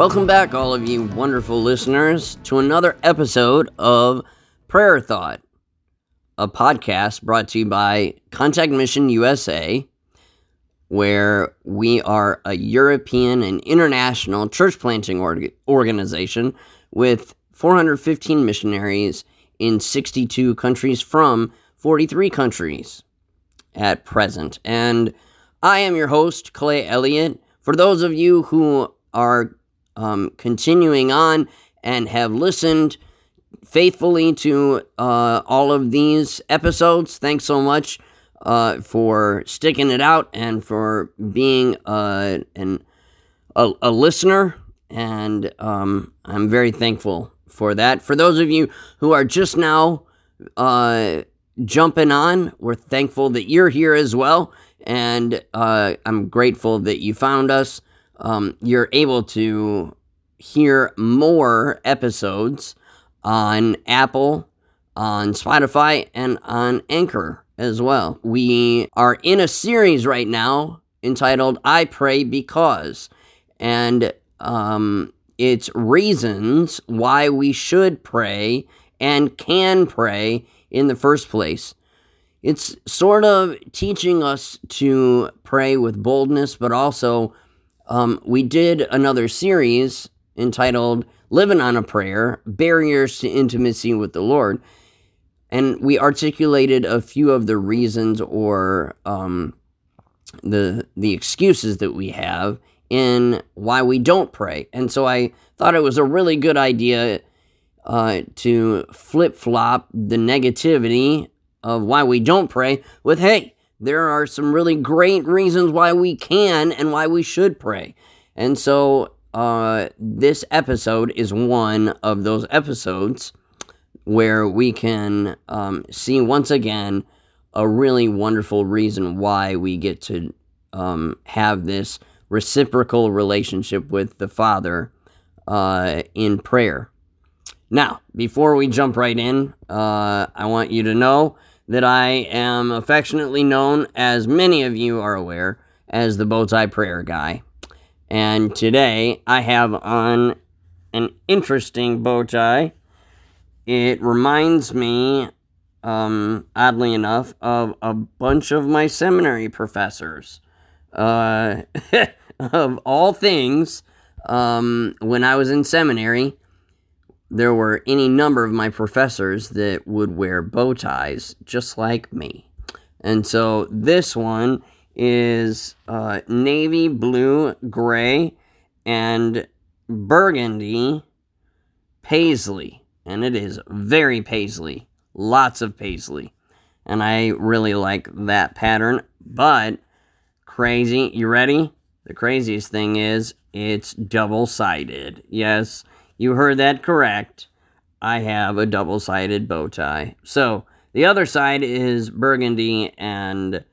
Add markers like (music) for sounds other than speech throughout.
Welcome back, all of you wonderful listeners, to another episode of Prayer Thought, a podcast brought to you by Contact Mission USA, where we are a European and international church planting org- organization with 415 missionaries in 62 countries from 43 countries at present. And I am your host, Clay Elliott. For those of you who are um, continuing on and have listened faithfully to uh, all of these episodes, thanks so much uh, for sticking it out and for being uh, an, a, a listener. And um, I'm very thankful for that. For those of you who are just now uh, jumping on, we're thankful that you're here as well. And uh, I'm grateful that you found us. Um, you're able to hear more episodes on Apple, on Spotify, and on Anchor as well. We are in a series right now entitled I Pray Because. And um, it's reasons why we should pray and can pray in the first place. It's sort of teaching us to pray with boldness, but also um, we did another series entitled Living on a Prayer Barriers to Intimacy with the Lord. And we articulated a few of the reasons or um, the, the excuses that we have in why we don't pray. And so I thought it was a really good idea uh, to flip flop the negativity of why we don't pray with, hey, there are some really great reasons why we can and why we should pray. And so uh, this episode is one of those episodes where we can um, see once again a really wonderful reason why we get to um, have this reciprocal relationship with the Father uh, in prayer. Now, before we jump right in, uh, I want you to know that I am affectionately known, as many of you are aware, as the Bowtie Prayer Guy. And today I have on an interesting bow tie. It reminds me, um, oddly enough, of a bunch of my seminary professors. Uh, (laughs) of all things, um, when I was in seminary, there were any number of my professors that would wear bow ties just like me. And so this one is uh, navy blue, gray, and burgundy paisley. And it is very paisley. Lots of paisley. And I really like that pattern. But crazy, you ready? The craziest thing is it's double sided. Yes, you heard that correct. I have a double sided bow tie. So the other side is burgundy and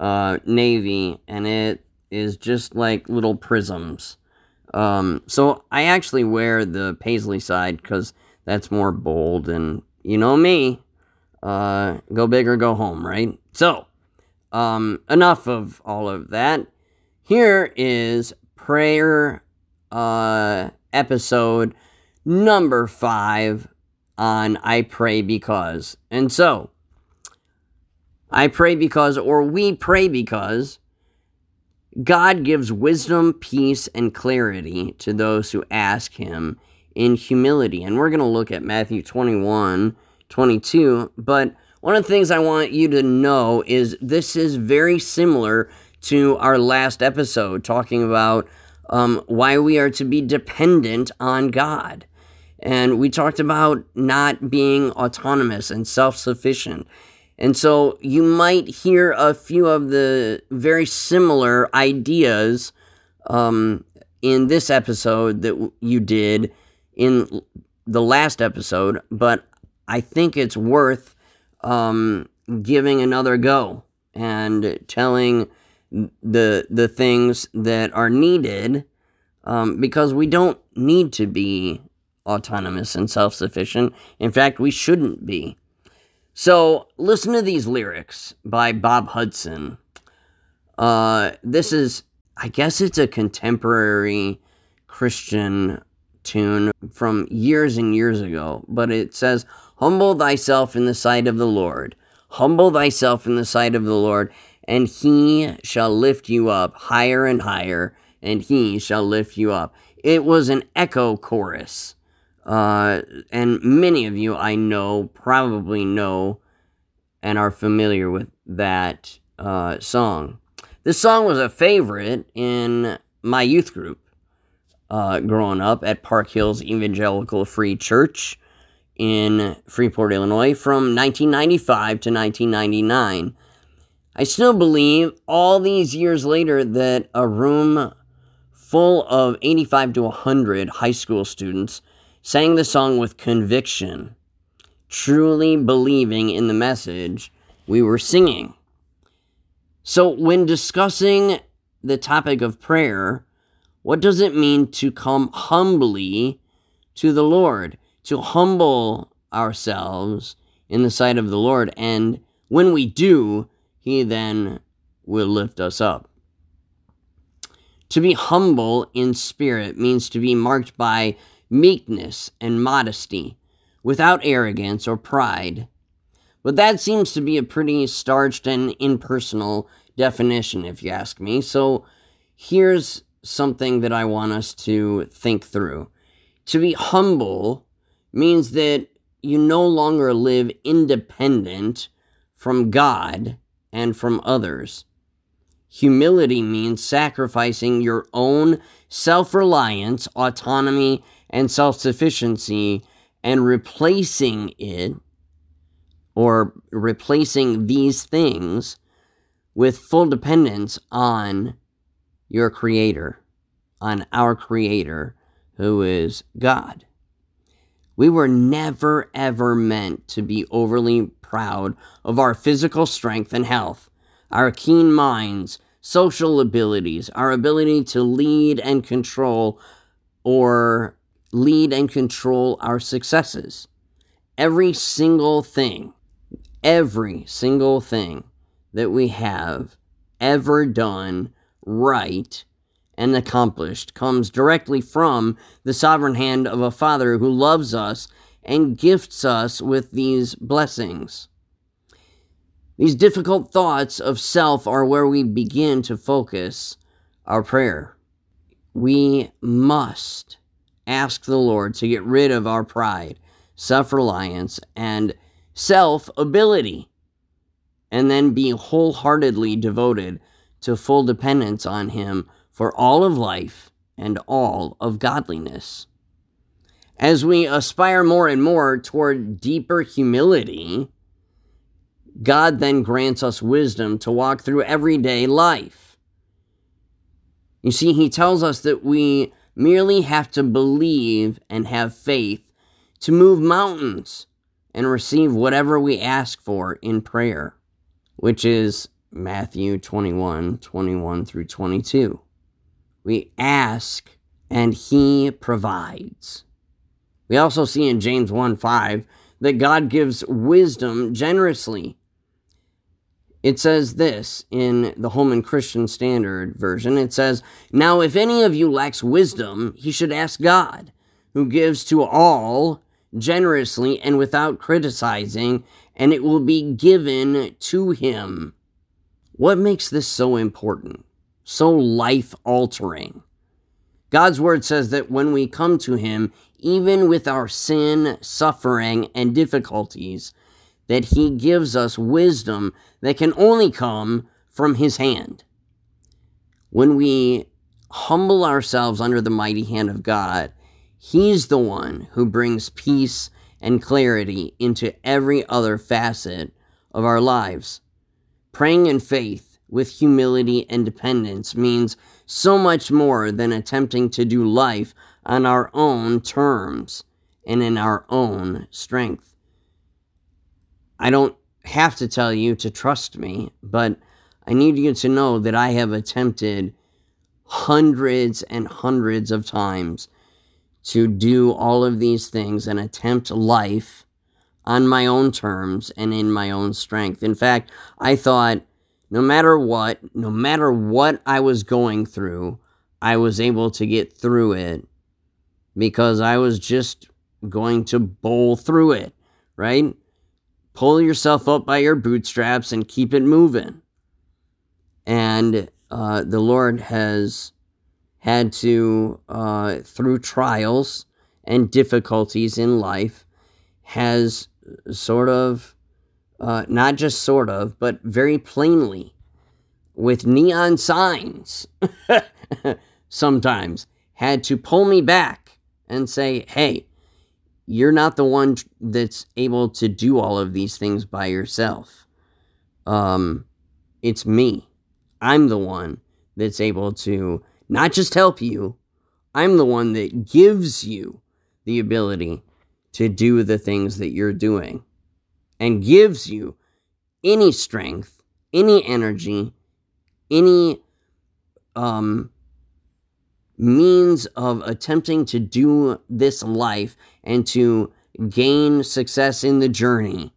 uh, navy, and it is just like little prisms. Um, so I actually wear the paisley side because that's more bold, and you know me, uh, go big or go home, right? So, um, enough of all of that. Here is prayer uh, episode number five on I Pray Because. And so, I pray because, or we pray because, God gives wisdom, peace, and clarity to those who ask Him in humility. And we're going to look at Matthew 21 22. But one of the things I want you to know is this is very similar to our last episode, talking about um, why we are to be dependent on God. And we talked about not being autonomous and self sufficient. And so you might hear a few of the very similar ideas um, in this episode that you did in the last episode, but I think it's worth um, giving another go and telling the the things that are needed um, because we don't need to be autonomous and self sufficient. In fact, we shouldn't be. So listen to these lyrics by Bob Hudson. Uh, this is, I guess, it's a contemporary Christian tune from years and years ago, but it says, Humble thyself in the sight of the Lord. Humble thyself in the sight of the Lord, and he shall lift you up higher and higher, and he shall lift you up. It was an echo chorus. Uh, and many of you I know probably know and are familiar with that uh, song. This song was a favorite in my youth group uh, growing up at Park Hills Evangelical Free Church in Freeport, Illinois from 1995 to 1999. I still believe all these years later that a room full of 85 to 100 high school students sang the song with conviction, truly believing in the message we were singing. So, when discussing the topic of prayer, what does it mean to come humbly to the Lord? To humble ourselves in the sight of the Lord. And when we do, He then will lift us up. To be humble in spirit means to be marked by meekness and modesty, without arrogance or pride. But that seems to be a pretty starched and impersonal definition, if you ask me. So here's something that I want us to think through. To be humble means that you no longer live independent from God and from others. Humility means sacrificing your own self reliance, autonomy, and self sufficiency and replacing it or replacing these things with full dependence on your Creator, on our Creator, who is God. We were never, ever meant to be overly proud of our physical strength and health, our keen minds, social abilities, our ability to lead and control or lead and control our successes. Every single thing, every single thing that we have ever done right and accomplished comes directly from the sovereign hand of a Father who loves us and gifts us with these blessings. These difficult thoughts of self are where we begin to focus our prayer. We must ask the Lord to get rid of our pride, self reliance, and self ability, and then be wholeheartedly devoted to full dependence on Him for all of life and all of godliness. As we aspire more and more toward deeper humility, God then grants us wisdom to walk through everyday life. You see, He tells us that we merely have to believe and have faith to move mountains and receive whatever we ask for in prayer, which is Matthew 21 21 through 22. We ask and he provides. We also see in James 1 5 that God gives wisdom generously. It says this in the Holman Christian Standard Version. It says, Now if any of you lacks wisdom, he should ask God, who gives to all generously and without criticizing, and it will be given to him. What makes this so important, so life altering? God's word says that when we come to Him, even with our sin, suffering, and difficulties, that He gives us wisdom that can only come from His hand. When we humble ourselves under the mighty hand of God, He's the one who brings peace and clarity into every other facet of our lives. Praying in faith with humility and dependence means so much more than attempting to do life on our own terms and in our own strength. I don't have to tell you to trust me, but I need you to know that I have attempted hundreds and hundreds of times to do all of these things and attempt life on my own terms and in my own strength. In fact, I thought no matter what, no matter what I was going through, I was able to get through it because I was just going to bowl through it, right? Pull yourself up by your bootstraps and keep it moving. And uh, the Lord has had to, uh, through trials and difficulties in life, has sort of, uh, not just sort of, but very plainly, with neon signs, (laughs) sometimes, had to pull me back and say, hey, you're not the one that's able to do all of these things by yourself. Um, it's me. I'm the one that's able to not just help you, I'm the one that gives you the ability to do the things that you're doing and gives you any strength, any energy, any um, means of attempting to do this life and to gain success in the journey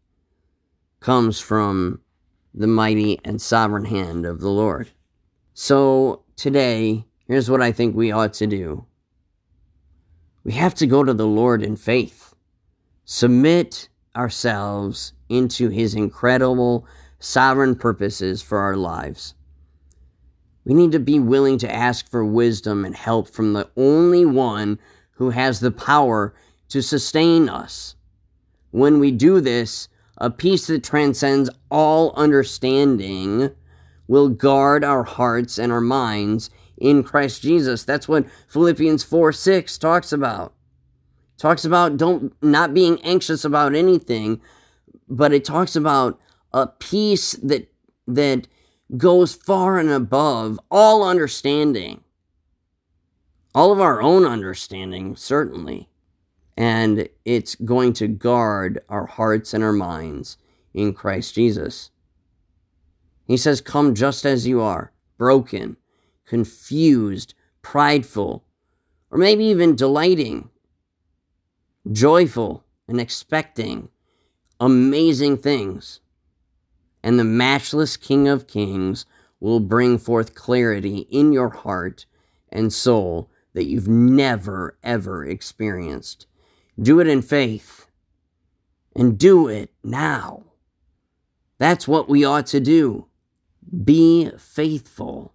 comes from the mighty and sovereign hand of the Lord. So today, here's what I think we ought to do we have to go to the Lord in faith, submit ourselves into his incredible sovereign purposes for our lives. We need to be willing to ask for wisdom and help from the only one who has the power to sustain us. When we do this, a peace that transcends all understanding will guard our hearts and our minds in Christ Jesus. That's what Philippians 4 6 talks about. talks about don't not being anxious about anything, but it talks about a peace that that goes far and above all understanding, all of our own understanding, certainly. And it's going to guard our hearts and our minds in Christ Jesus. He says, Come just as you are, broken, confused, prideful, or maybe even delighting, joyful, and expecting amazing things and the matchless King of Kings will bring forth clarity in your heart and soul that you've never, ever experienced. Do it in faith and do it now. That's what we ought to do. Be faithful,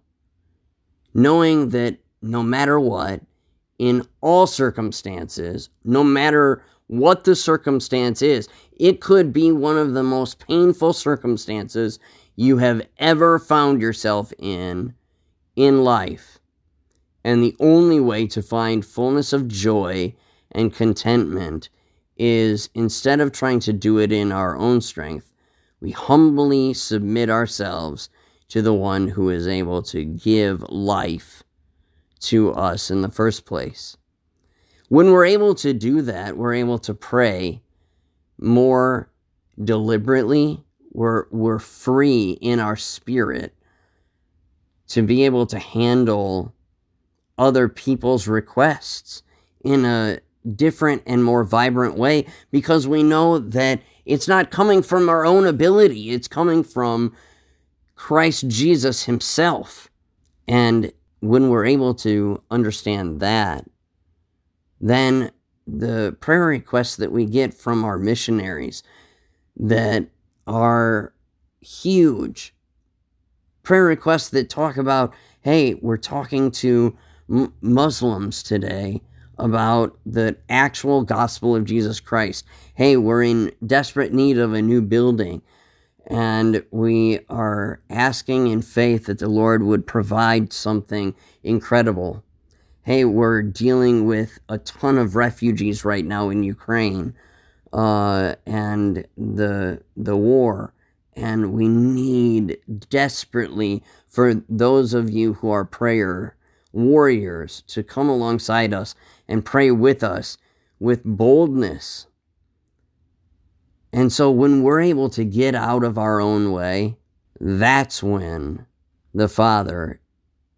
knowing that no matter what, in all circumstances, no matter what the circumstance is. It could be one of the most painful circumstances you have ever found yourself in in life. And the only way to find fullness of joy and contentment is instead of trying to do it in our own strength, we humbly submit ourselves to the one who is able to give life to us in the first place. When we're able to do that, we're able to pray more deliberately. We're, we're free in our spirit to be able to handle other people's requests in a different and more vibrant way because we know that it's not coming from our own ability, it's coming from Christ Jesus Himself. And when we're able to understand that, then the prayer requests that we get from our missionaries that are huge prayer requests that talk about hey we're talking to m- muslims today about the actual gospel of jesus christ. Hey we're in desperate need of a new building and we are asking in faith that the lord would provide something incredible. Hey, we're dealing with a ton of refugees right now in Ukraine uh, and the the war, and we need desperately for those of you who are prayer warriors to come alongside us and pray with us with boldness. And so when we're able to get out of our own way, that's when the Father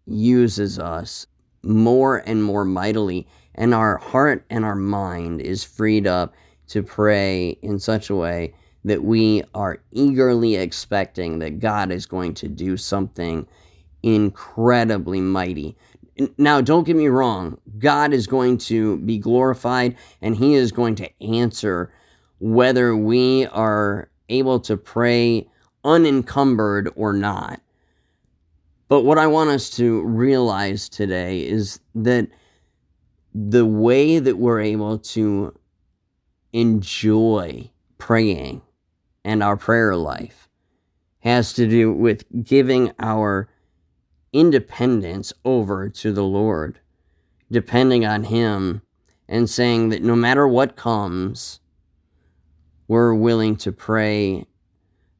uses us more and more mightily, and our heart and our mind is freed up to pray in such a way that we are eagerly expecting that God is going to do something incredibly mighty. Now, don't get me wrong, God is going to be glorified and He is going to answer whether we are able to pray unencumbered or not. But what I want us to realize today is that the way that we're able to enjoy praying and our prayer life has to do with giving our independence over to the Lord, depending on Him, and saying that no matter what comes, we're willing to pray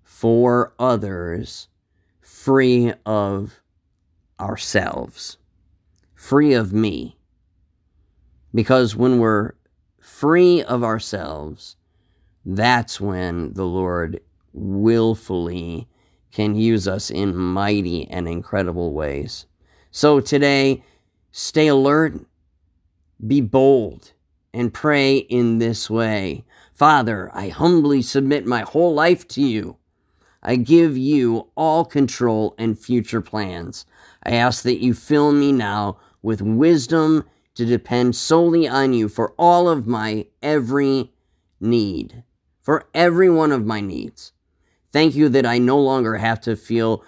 for others free of ourselves, free of me. Because when we're free of ourselves, that's when the Lord willfully can use us in mighty and incredible ways. So today, stay alert, be bold, and pray in this way Father, I humbly submit my whole life to you. I give you all control and future plans. I ask that you fill me now with wisdom to depend solely on you for all of my every need, for every one of my needs. Thank you that I no longer have to feel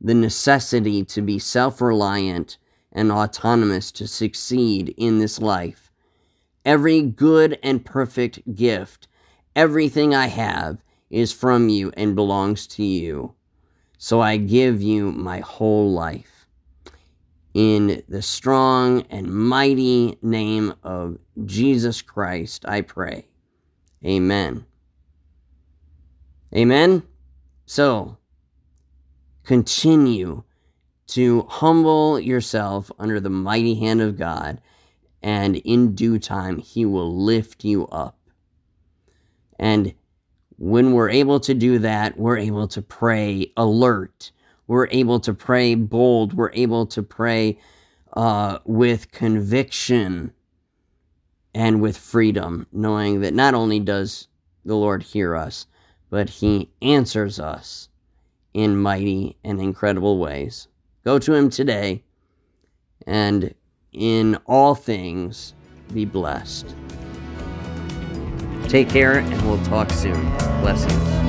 the necessity to be self reliant and autonomous to succeed in this life. Every good and perfect gift, everything I have, is from you and belongs to you. So I give you my whole life. In the strong and mighty name of Jesus Christ, I pray. Amen. Amen. So, continue to humble yourself under the mighty hand of God, and in due time, He will lift you up. And when we're able to do that, we're able to pray alert. We're able to pray bold. We're able to pray uh, with conviction and with freedom, knowing that not only does the Lord hear us, but He answers us in mighty and incredible ways. Go to Him today, and in all things, be blessed. Take care, and we'll talk soon. Blessings.